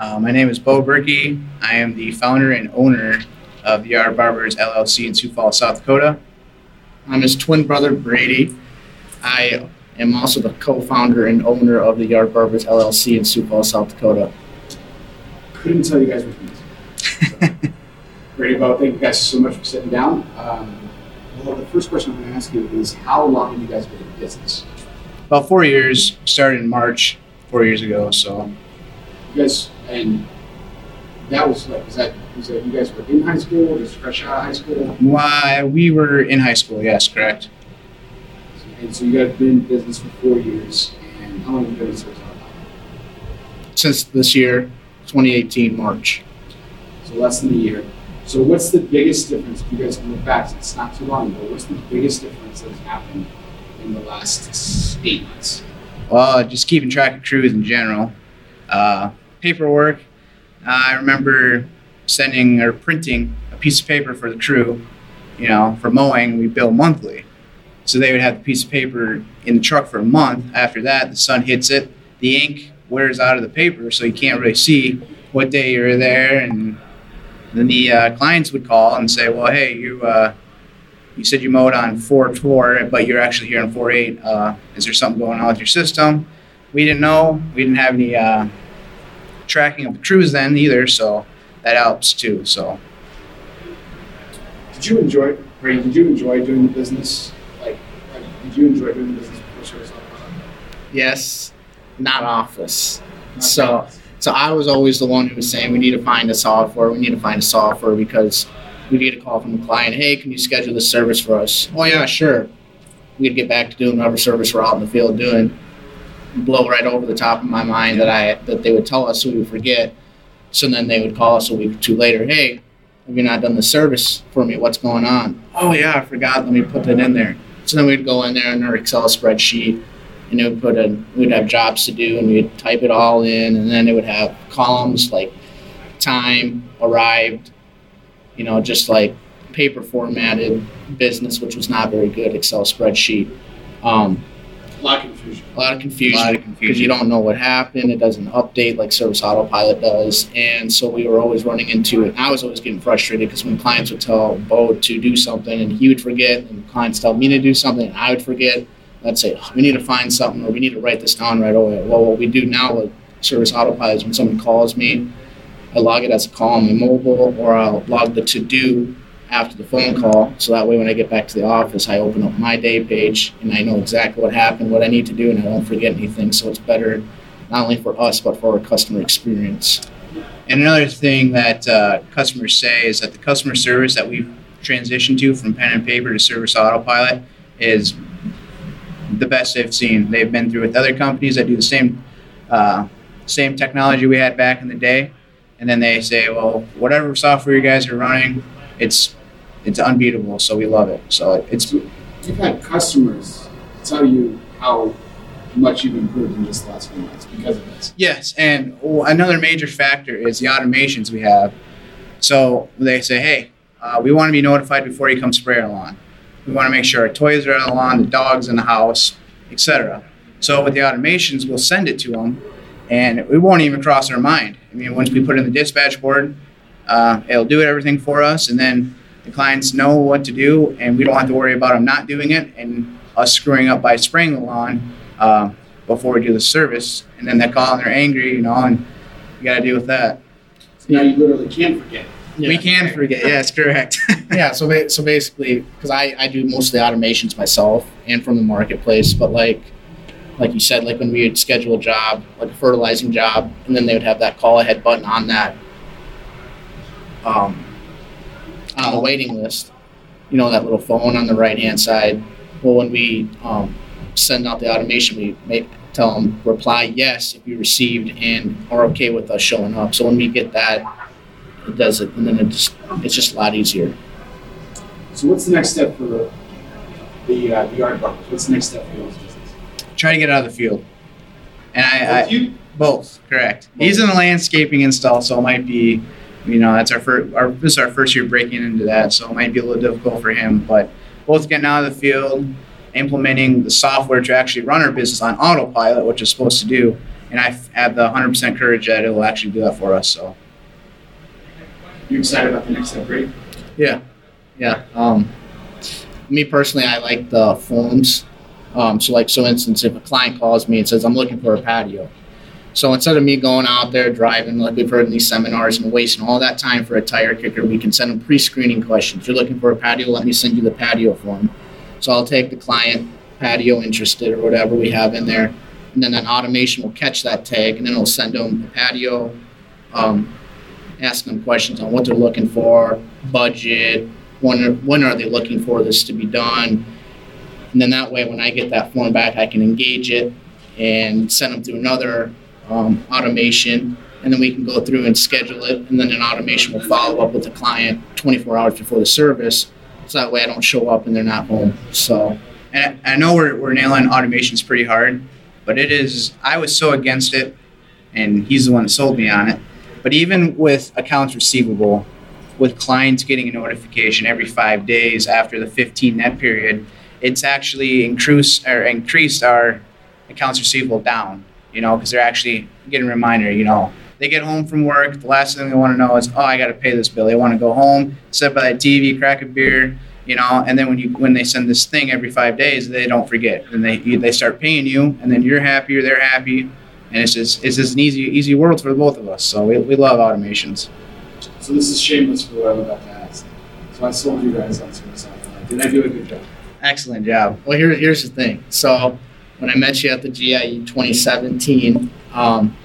Uh, my name is Bo Berkey. I am the founder and owner of Yard Barbers LLC in Sioux Falls, South Dakota. I'm his twin brother, Brady. I am also the co-founder and owner of the Yard Barbers LLC in Sioux Falls, South Dakota. Couldn't tell you guys were friends. So, Brady, Bo, thank you guys so much for sitting down. Um, well, the first question I'm going to ask you is how long have you guys been in business? About four years. Started in March four years ago. So You guys, and that was like, is that, was that you guys were in high school, or just fresh out of high school? why we were in high school. Yes, correct. And so you guys been in business for four years, and how long have you been in service? Since this year, 2018 March. So less than a year. So what's the biggest difference, if you guys can look back, it's not too long ago, what's the biggest difference that's happened in the last eight months? Well, just keeping track of crews in general. Uh, paperwork. Uh, I remember sending or printing a piece of paper for the crew. You know, for mowing, we bill monthly. So they would have the piece of paper in the truck for a month. After that, the sun hits it, the ink wears out of the paper, so you can't really see what day you were there. And then the uh, clients would call and say, "Well, hey, you uh, you said you mowed on four four, but you're actually here on four eight. Uh, is there something going on with your system?" We didn't know. We didn't have any uh, tracking of the crews then either, so that helps too. So Did you enjoy, did you enjoy doing the business? Like, like did you enjoy doing the business before service? yes, not office. So so I was always the one who was saying we need to find a software. We need to find a software because we get a call from a client. Hey, can you schedule this service for us? Oh yeah, sure. We'd get back to doing whatever service we're out in the field doing. Blow right over the top of my mind that I that they would tell us so we would forget. So then they would call us a week or two later. Hey, have you not done the service for me? What's going on? Oh yeah, I forgot. Let me put that in there. So then we'd go in there in our Excel spreadsheet and it would put in we'd have jobs to do and we'd type it all in and then it would have columns like time arrived you know just like paper formatted business which was not very good excel spreadsheet um, A lot of confusion. a lot of confusion A lot of because you don't know what happened. It doesn't update like service autopilot does. And so we were always running into it. I was always getting frustrated because when clients would tell bo to do something and he would forget and clients tell me to do something and i would forget i'd say "Oh, we need to find something or we need to write this down right away. Well what we do now with service autopilot is when someone calls me i log it as a call on my mobile or i'll log the to do after the phone call so that way when i get back to the office i open up my day page and i know exactly what happened what i need to do and i don't forget anything. So it's better not only for us but for our customer experience. And another thing that uh, customers say is that the customer service that we've transitioned to from pen and paper to service autopilot is the best they've seen. They've been through with other companies that do the same uh, same technology we had back in the day and then they say well whatever software you guys are running it's it's unbeatable so we love it so it's You've had customers tell you how much you've improved in just the last few months because of this. Yes, and another major factor is the automations we have. So they say, hey, uh, we want to be notified before you come spray our lawn. We want to make sure our toys are on the lawn, the dog's in the house, etc. So with the automations, we'll send it to them, and it won't even cross our mind. I mean, once we put it in the dispatch board, uh, it'll do everything for us, and then the clients know what to do, and we don't have to worry about them not doing it and us screwing up by spraying the lawn uh, before we do the service. And then they call and they're angry, you know, and you got to deal with that. So now you literally can't forget. We can forget. Yes, correct. yeah. So ba- so basically, because I I do most of the automations myself and from the marketplace, but like like you said, like when we would schedule a job, like a fertilizing job, and then they would have that call ahead button on that um, on the waiting list. You know that little phone on the right hand side. Well, when we um, send out the automation, we make tell them reply yes if you received and are okay with us showing up. So when we get that, it does it, and then it just it's just a lot easier. So what's the next step for the the, uh, the yard barbers? What's the next step for y'all's business? Try to get out of the field. And I, I Both you? both correct. He's in the landscaping install, so it might be, you know, that's our first. Our, this is our first year breaking into that, so it might be a little difficult for him. But both getting out of the field, implementing the software to actually run our business on autopilot, which is supposed to do, and I have the 100% courage that it will actually do that for us. So. You excited about the next upgrade? Yeah, yeah. Um, me personally, I like the forms. Um, so, like, so instance, if a client calls me and says, "I'm looking for a patio," so instead of me going out there driving, like we've heard in these seminars, and wasting all that time for a tire kicker, we can send them pre-screening questions. If you're looking for a patio? Let me send you the patio form. So I'll take the client patio interested or whatever we have in there, and then that automation will catch that tag, and then it'll send them the patio. Um, ask them questions on what they're looking for, budget, when when are they looking for this to be done, and then that way, when I get that form back, I can engage it and send them to another um, automation, and then we can go through and schedule it, and then an automation will follow up with the client 24 hours before the service, so that way I don't show up and they're not home. So, and I know we're, we're nailing automations pretty hard, but it is, I was so against it, and he's the one that sold me on it. But even with accounts receivable, with clients getting a notification every five days after the 15 net period, it's actually increased or increased our accounts receivable down. You know, because they're actually getting a reminder. You know, they get home from work, the last thing they want to know is, oh, I got to pay this bill. They want to go home, sit by that TV, crack a beer. You know, and then when you when they send this thing every five days, they don't forget, and they they start paying you, and then you're happier, they're happy, and it's just it's just an easy easy world for both of us. So we, we love automations. So this is shameless for what I'm about to ask. So I sold you guys on Auto. Did I do a good job? Excellent job. Well, here, here's the thing. So when I met you at the GIE 2017, um,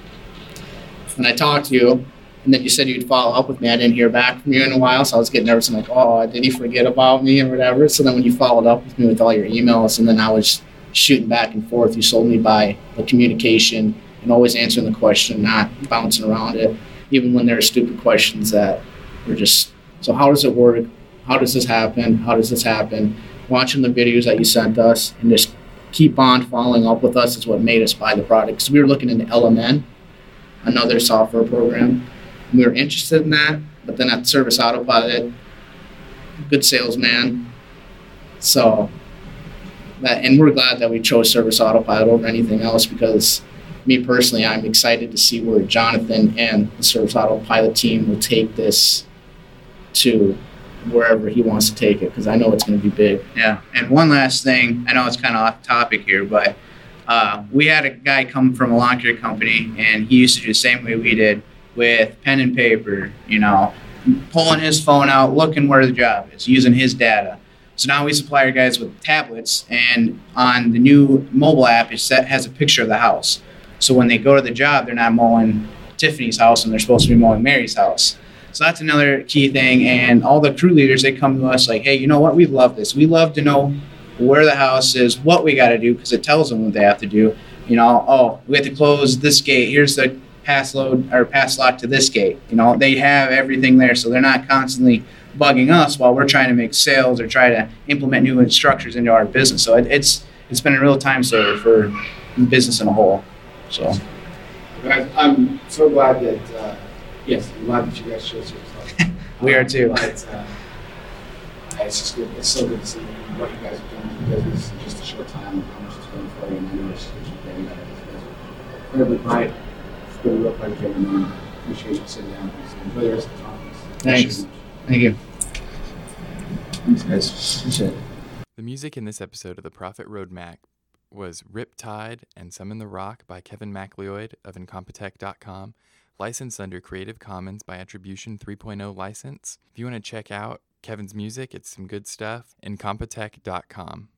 when I talked to you, and then you said you'd follow up with me, I didn't hear back from you in a while, so I was getting nervous. I'm like, oh, did he forget about me or whatever? So then when you followed up with me with all your emails, and then I was shooting back and forth, you sold me by the communication and always answering the question, not bouncing around it, even when there are stupid questions that were just, so how does it work? How does this happen? How does this happen? Watching the videos that you sent us and just keep on following up with us is what made us buy the product. Because we were looking into LMN, another software program. We were interested in that, but then at Service Autopilot, good salesman. So, that, and we're glad that we chose Service Autopilot over anything else because me personally, I'm excited to see where Jonathan and the Service Autopilot team will take this to wherever he wants to take it because I know it's going to be big. Yeah. And one last thing, I know it's kind of off topic here, but uh, we had a guy come from a lawn care company and he used to do the same way we did with pen and paper, you know, pulling his phone out, looking where the job is, using his data. So now we supply our guys with tablets, and on the new mobile app, it has a picture of the house. So when they go to the job, they're not mowing Tiffany's house and they're supposed to be mowing Mary's house. So that's another key thing. And all the crew leaders, they come to us like, hey, you know what? We love this. We love to know where the house is, what we got to do, because it tells them what they have to do. You know, oh, we have to close this gate. Here's the pass load or pass lock to this gate. You know, they have everything there, so they're not constantly bugging us while we're trying to make sales or try to implement new structures into our business. So it, it's it's been a real time saver for business in a whole. So I'm so glad that, uh, yes, I'm glad that you guys chose Service Auto. We are too. But, uh, it's just good, it's so good to see what you guys have done in the business in just a short time, how much it's done for you, and I know it's, it's been, you guys are incredibly bright. It's been a real pleasure getting to know you. Appreciate you sitting down. So Enjoy the rest of the conference. Thanks. Thank you. Thanks, guys. Appreciate it. The music in this episode of the Profit Roadmap was Riptide and Summon the Rock by Kevin MacLeod of Incompetech.com, licensed under Creative Commons by Attribution 3.0 license. If you want to check out Kevin's music, it's some good stuff. Incompetech.com.